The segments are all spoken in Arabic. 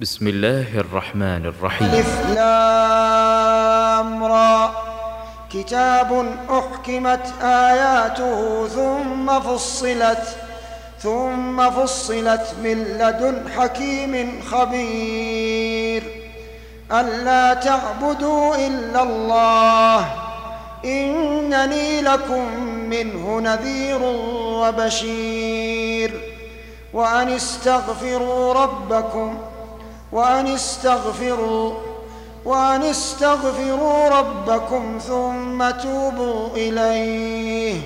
بسم الله الرحمن الرحيم. ألف لام را. كتاب أحكمت آياته ثم فصلت ثم فصلت من لدن حكيم خبير. ألا تعبدوا إلا الله إنني لكم منه نذير وبشير. وأن استغفروا ربكم وأن استغفروا وأن استغفروا ربكم ثم توبوا إليه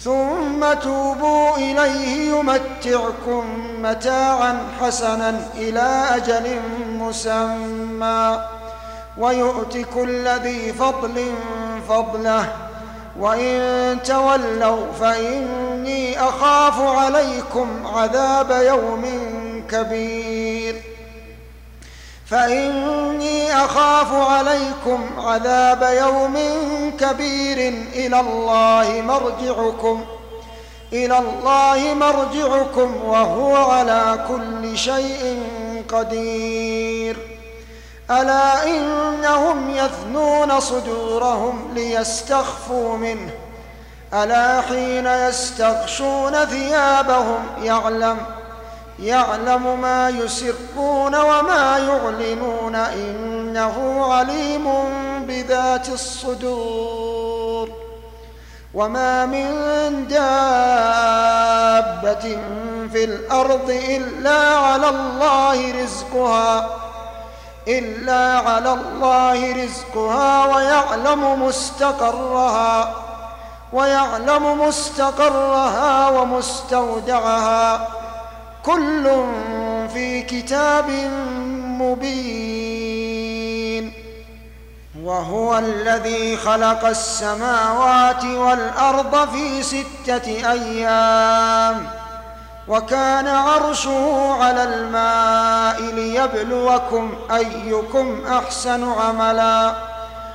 ثم توبوا إليه يمتعكم متاعا حسنا إلى أجل مسمى ويؤت كل ذي فضل فضله وإن تولوا فإني أخاف عليكم عذاب يوم كبير. فإني أخاف عليكم عذاب يوم كبير إلى الله مرجعكم إلى الله مرجعكم وهو على كل شيء قدير. ألا إنهم يثنون صدورهم ليستخفوا منه ألا حين يستغشون ثيابهم يعلم يعلم ما يسرون وما يعلنون إنه عليم بذات الصدور وما من دابة في الأرض إلا على الله رزقها إلا على الله رزقها ويعلم مستقرها ويعلم مستقرها ومستودعها. كل في كتاب مبين وهو الذي خلق السماوات والأرض في ستة أيام وكان عرشه على الماء ليبلوكم أيكم أحسن عملا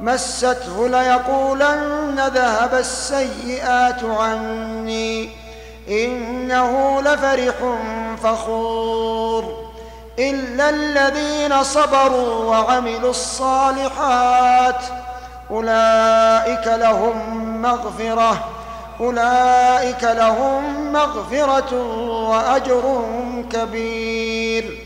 مسته ليقولن ذهب السيئات عني. إنه لفرح فخور. إلا الذين صبروا وعملوا الصالحات. أولئك لهم مغفرة. أولئك لهم مغفرة وأجر كبير.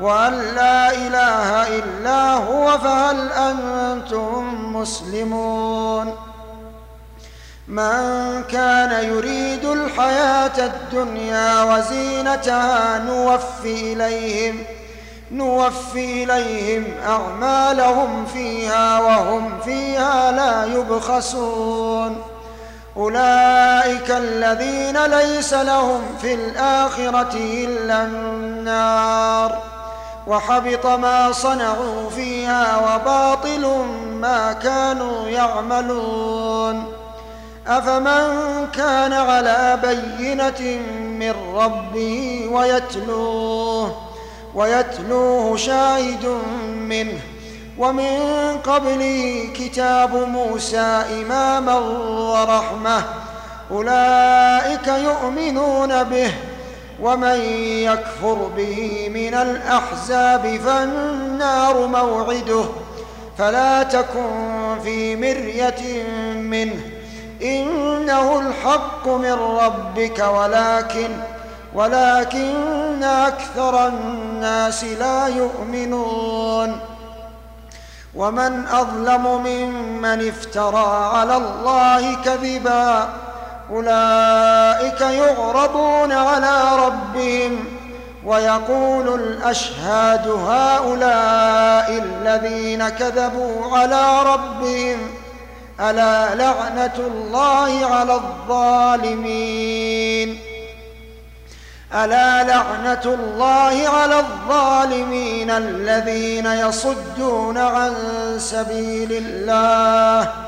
وأن لا إله إلا هو فهل أنتم مسلمون؟ من كان يريد الحياة الدنيا وزينتها نوفي إليهم نوفي إليهم أعمالهم فيها وهم فيها لا يبخسون. أولئك الذين ليس لهم في الآخرة إلا النار. وحبط ما صنعوا فيها وباطل ما كانوا يعملون. أفمن كان على بينة من ربه ويتلوه ويتلوه شاهد منه. ومن قبله كتاب موسى إماما ورحمة أولئك يؤمنون به. ومن يكفر به من الأحزاب فالنار موعده. فلا تكن في مرية منه. إنه الحق من ربك ولكن ولكن أكثر الناس لا يؤمنون. ومن أظلم ممن افترى على الله كذبا. أولئك يعرضون على ربهم ويقول الأشهاد هؤلاء الذين كذبوا على ربهم ألا لعنة الله على الظالمين ألا لعنة الله على الظالمين الذين يصدون عن سبيل الله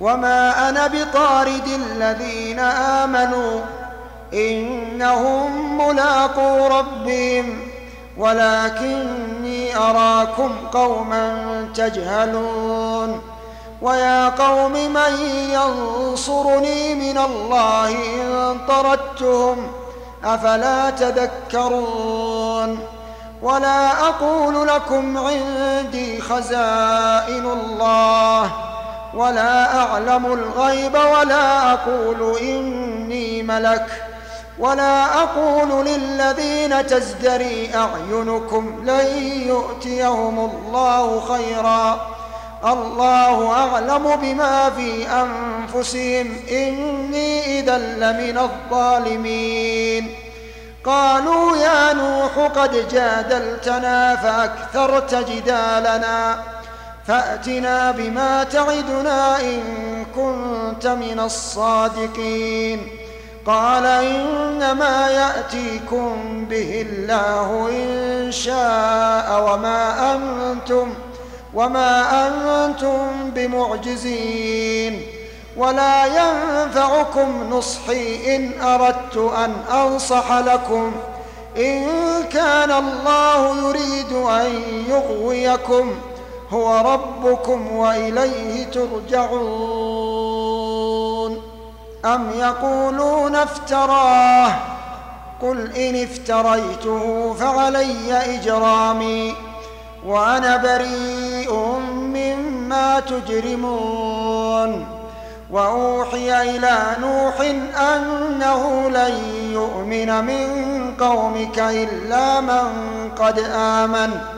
وما أنا بطارد الذين آمنوا إنهم ملاقو ربهم ولكني أراكم قوما تجهلون ويا قوم من ينصرني من الله إن طردتهم أفلا تذكرون ولا أقول لكم عندي خزائن الله ولا أعلم الغيب ولا أقول إني ملك ولا أقول للذين تزدري أعينكم لن يؤتيهم الله خيرا. الله أعلم بما في أنفسهم. إني إذا لمن الظالمين. قالوا يا نوح قد جادلتنا فأكثرت جدالنا. فأتنا بما تعدنا إن كنت من الصادقين. قال إنما يأتيكم به الله إن شاء وما أنتم وما أنتم بمعجزين. ولا ينفعكم نصحي إن أردت أن أنصح لكم. إن كان الله يريد أن يغويكم هو ربكم وإليه ترجعون. أم يقولون افتراه؟ قل إن افتريته فعلي إجرامي وأنا بريء مما تجرمون. وأوحي إلى نوح أنه لن يؤمن من قومك إلا من قد آمن.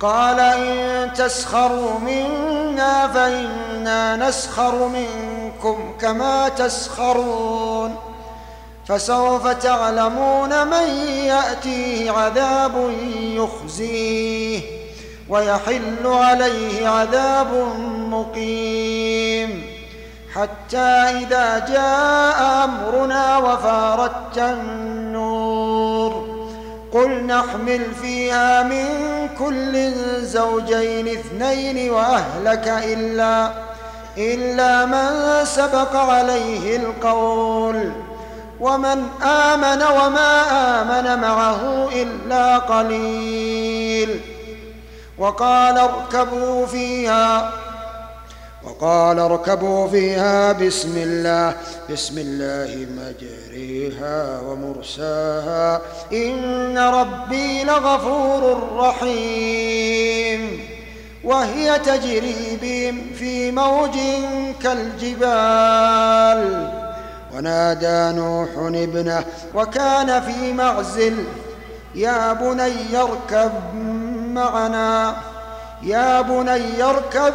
قال إن تسخروا منا فإنا نسخر منكم كما تسخرون فسوف تعلمون من يأتيه عذاب يخزيه ويحل عليه عذاب مقيم حتى إذا جاء أمرنا وفارت النور قل نحمل فيها من كل زوجين اثنين وأهلك إلا إلا من سبق عليه القول. ومن آمن وما آمن معه إلا قليل. وقال اركبوا فيها وقال اركبوا فيها بسم الله. بسم الله مجريها ومرساها. إن ربي لغفور رحيم. وهي تجري بهم في موج كالجبال. ونادى نوح ابنه وكان في معزل. يا بني اركب معنا. يا بني اركب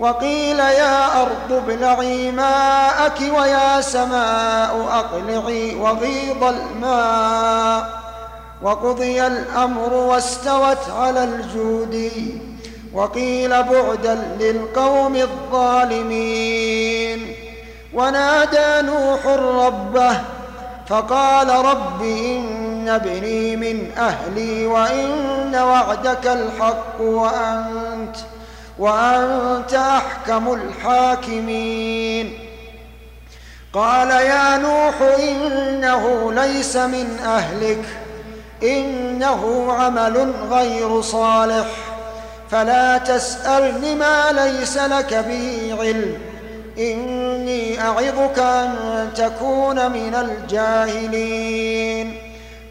وقيل يا أرض ابلعي ماءك ويا سماء أقلعي وغيض الماء وقضي الأمر واستوت على الجود وقيل بعدا للقوم الظالمين ونادى نوح ربه فقال رب إن ابني من أهلي وإن وعدك الحق وأنت وأنت أحكم الحاكمين. قال يا نوح إنه ليس من أهلك إنه عمل غير صالح فلا تسألن ما ليس لك به علم إني أعظك أن تكون من الجاهلين.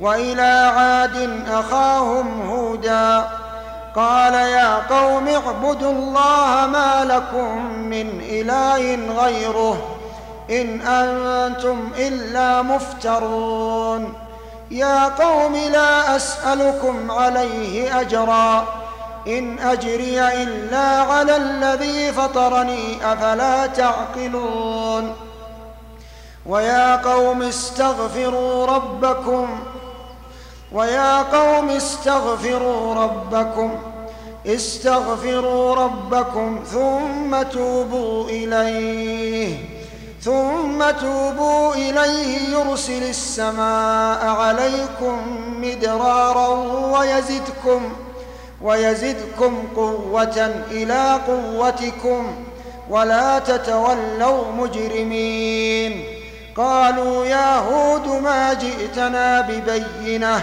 وإلى عاد أخاهم هودا. قال يا قوم اعبدوا الله ما لكم من إله غيره إن أنتم إلا مفترون. يا قوم لا أسألكم عليه أجرا. إن أجري إلا على الذي فطرني أفلا تعقلون. ويا قوم استغفروا ربكم ويا قوم استغفروا ربكم استغفروا ربكم ثم توبوا إليه ثم توبوا إليه يرسل السماء عليكم مدرارا ويزدكم ويزدكم قوة إلى قوتكم ولا تتولوا مجرمين. قالوا يا هود ما جئتنا ببينة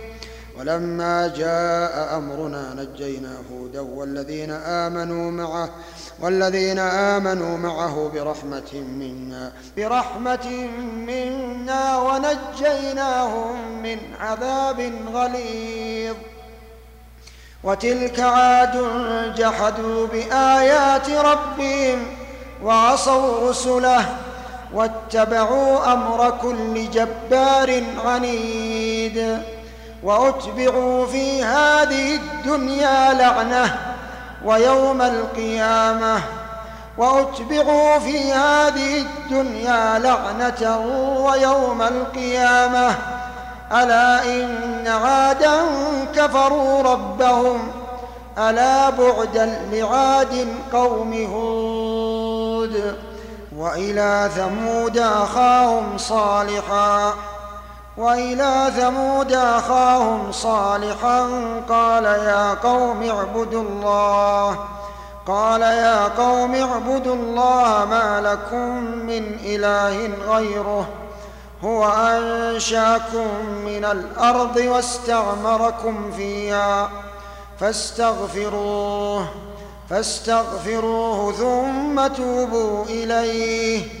ولما جاء أمرنا نجينا هودا والذين آمنوا معه والذين آمنوا معه برحمة منا برحمة منا ونجيناهم من عذاب غليظ. وتلك عاد جحدوا بآيات ربهم وعصوا رسله واتبعوا أمر كل جبار عنيد. وأتبعوا في هذه الدنيا لعنةً ويوم القيامة. وأتبعوا في هذه الدنيا لعنة ويوم القيامة. ألا إن عادا كفروا ربهم. ألا بعدا لعاد قوم هود. وإلى ثمود أخاهم صالحاً. وإلى ثمود أخاهم صالحا قال يا قوم اعبدوا الله. قال يا قوم اعبدوا الله ما لكم من إله غيره. هو أنشأكم من الأرض واستعمركم فيها فاستغفروه فاستغفروه ثم توبوا إليه.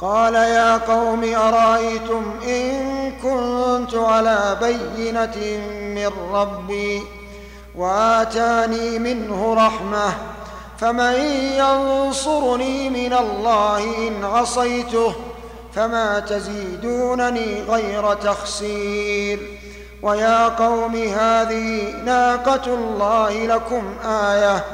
قال يا قوم أرأيتم إن كنت على بينة من ربي وآتاني منه رحمة فمن ينصرني من الله إن عصيته فما تزيدونني غير تخسير ويا قوم هذه ناقة الله لكم آية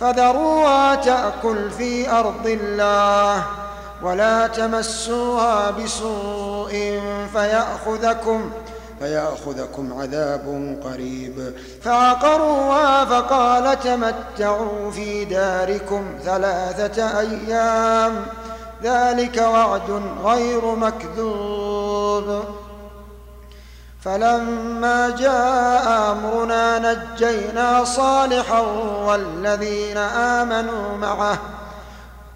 فذروها تأكل في أرض الله ولا تمسوها بسوء فيأخذكم فيأخذكم عذاب قريب. فعقروها فقال تمتعوا في داركم ثلاثة أيام ذلك وعد غير مكذوب. فلما جاء أمرنا نجينا صالحا والذين آمنوا معه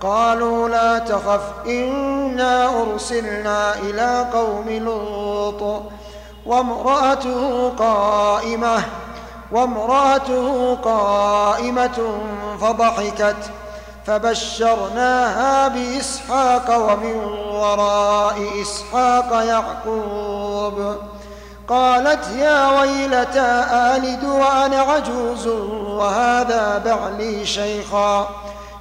قالوا لا تخف إنا أرسلنا إلى قوم لوط وامرأته قائمة وامرأته قائمة فضحكت فبشرناها بإسحاق ومن وراء إسحاق يعقوب. قالت يا ويلتى آلد وأنا عجوز وهذا بعلي شيخا.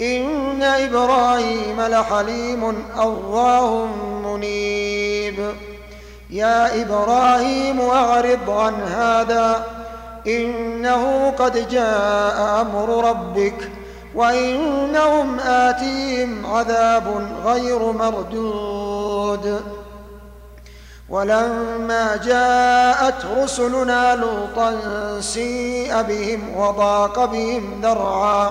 إن إبراهيم لحليم اواه منيب. يا إبراهيم أعرض عن هذا إنه قد جاء أمر ربك وإنهم آتيهم عذاب غير مردود. ولما جاءت رسلنا لوطا سيء بهم وضاق بهم ذرعا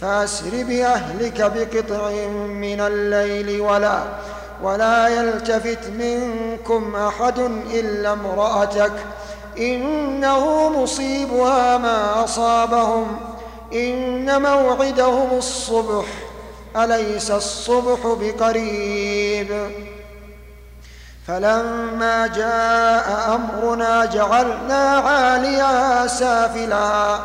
فأسر بأهلك بقطع من الليل ولا ولا يلتفت منكم أحد إلا امرأتك إنه مصيبها ما أصابهم إن موعدهم الصبح أليس الصبح بقريب فلما جاء أمرنا جعلنا عاليها سافلها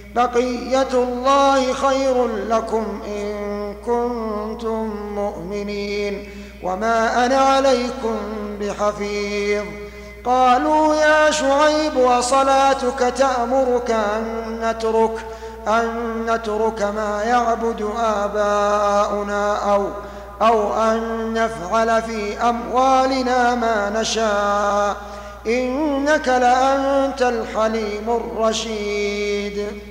بقية الله خير لكم إن كنتم مؤمنين وما أنا عليكم بحفيظ. قالوا يا شعيب وصلاتك تأمرك أن نترك أن نترك ما يعبد آباؤنا أو أو أن نفعل في أموالنا ما نشاء. إنك لأنت الحليم الرشيد.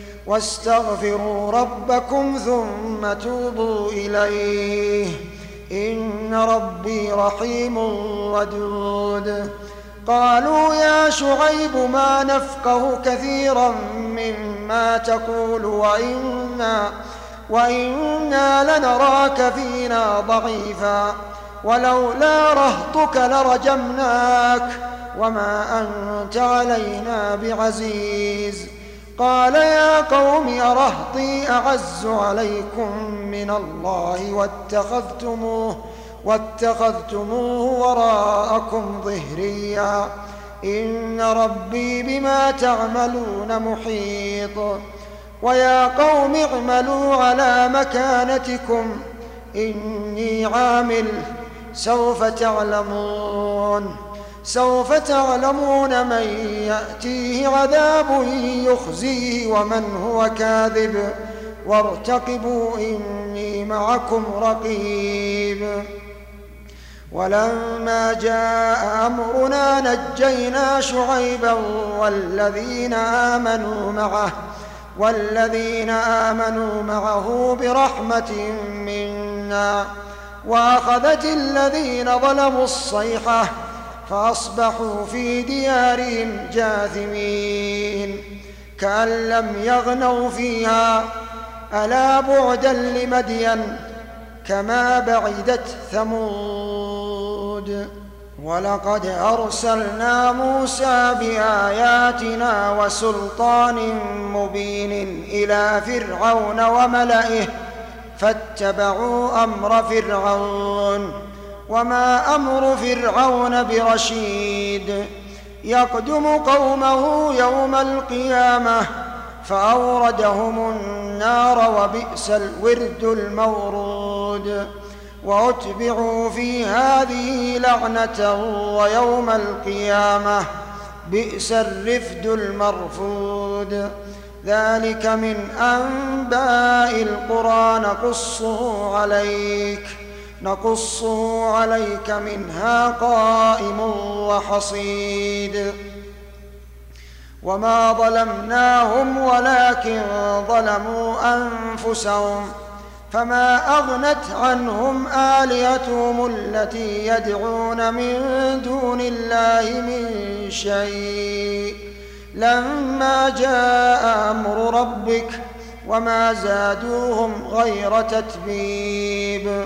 واستغفروا ربكم ثم توبوا إليه. إن ربي رحيم ودود. قالوا يا شعيب ما نفقه كثيرا مما تقول وإنا وإنا لنراك فينا ضعيفا. ولولا رهطك لرجمناك. وما أنت علينا بعزيز. قال يا قوم أرهطي أعز عليكم من الله واتخذتموه واتخذتموه وراءكم ظهريا. إن ربي بما تعملون محيط. ويا قوم اعملوا على مكانتكم إني عامل سوف تعلمون. سوف تعلمون من يأتيه عذاب يخزيه ومن هو كاذب. وارتقبوا إني معكم رقيب. ولما جاء أمرنا نجينا شعيبا والذين آمنوا معه والذين آمنوا معه برحمة منا. وأخذت الذين ظلموا الصيحة فأصبحوا في ديارهم جاثمين كأن لم يغنوا فيها ألا بعدا لمدين كما بعدت ثمود ولقد أرسلنا موسى بآياتنا وسلطان مبين إلى فرعون وملئه فاتبعوا أمر فرعون وما أمر فرعون برشيد يقدم قومه يوم القيامة فأوردهم النار وبئس الورد المورود وأتبعوا في هذه لعنة ويوم القيامة بئس الرفد المرفود ذلك من أنباء القرى نقصه عليك نقصه عليك منها قائم وحصيد. وما ظلمناهم ولكن ظلموا أنفسهم فما أغنت عنهم آلهتهم التي يدعون من دون الله من شيء. لما جاء أمر ربك وما زادوهم غير تتبيب.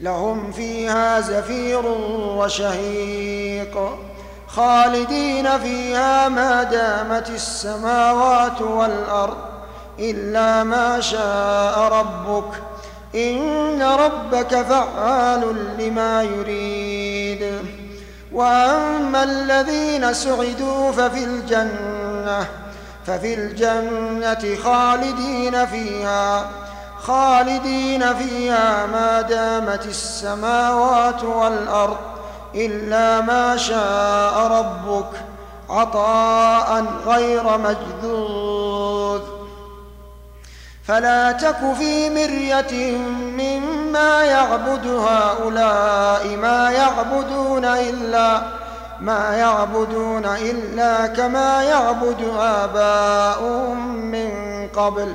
لهم فيها زفير وشهيق خالدين فيها ما دامت السماوات والأرض إلا ما شاء ربك إن ربك فعال لما يريد. وأما الذين سعدوا ففي الجنة ففي الجنة خالدين فيها خالدين فيها ما دامت السماوات والأرض إلا ما شاء ربك عطاء غير مجذوذ. فلا تك في مرية مما يعبد هؤلاء ما يعبدون إلا ما يعبدون إلا كما يعبد آباؤهم من قبل.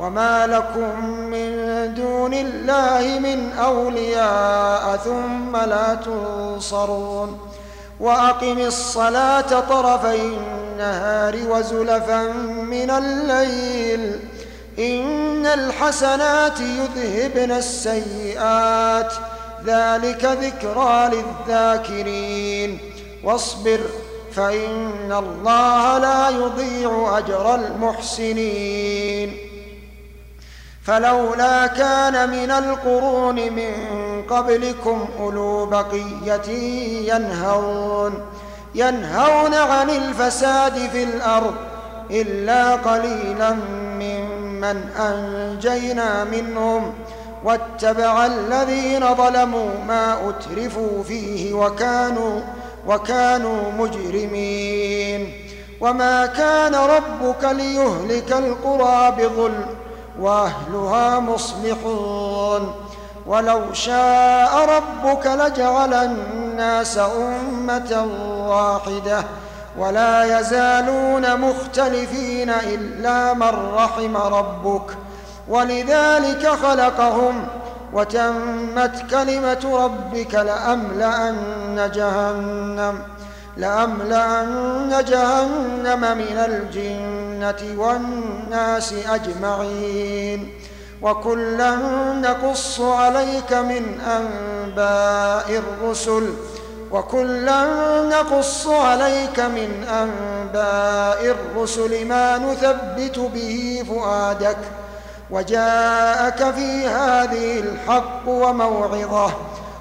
وما لكم من دون الله من أولياء ثم لا تنصرون وأقم الصلاة طرفي النهار وزلفا من الليل إن الحسنات يذهبن السيئات ذلك ذكرى للذاكرين واصبر فإن الله لا يضيع أجر المحسنين فلولا كان من القرون من قبلكم أولو بقية ينهون ينهون عن الفساد في الأرض إلا قليلا ممن أنجينا منهم واتبع الذين ظلموا ما أترفوا فيه وكانوا وكانوا مجرمين وما كان ربك ليهلك القرى بظلم وأهلها مصلحون ولو شاء ربك لجعل الناس أمة واحدة ولا يزالون مختلفين إلا من رحم ربك ولذلك خلقهم وتمت كلمة ربك لأملأن جهنم لأملأن جهنم من الجنة والناس أجمعين وكلا نقص عليك من أنباء الرسل وكلا نقص عليك من أنباء الرسل ما نثبت به فؤادك وجاءك في هذه الحق وموعظة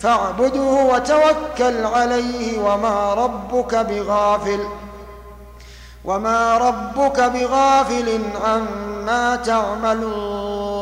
فاعبده وتوكل عليه وما ربك بغافل وما ربك بغافل عما تعملون.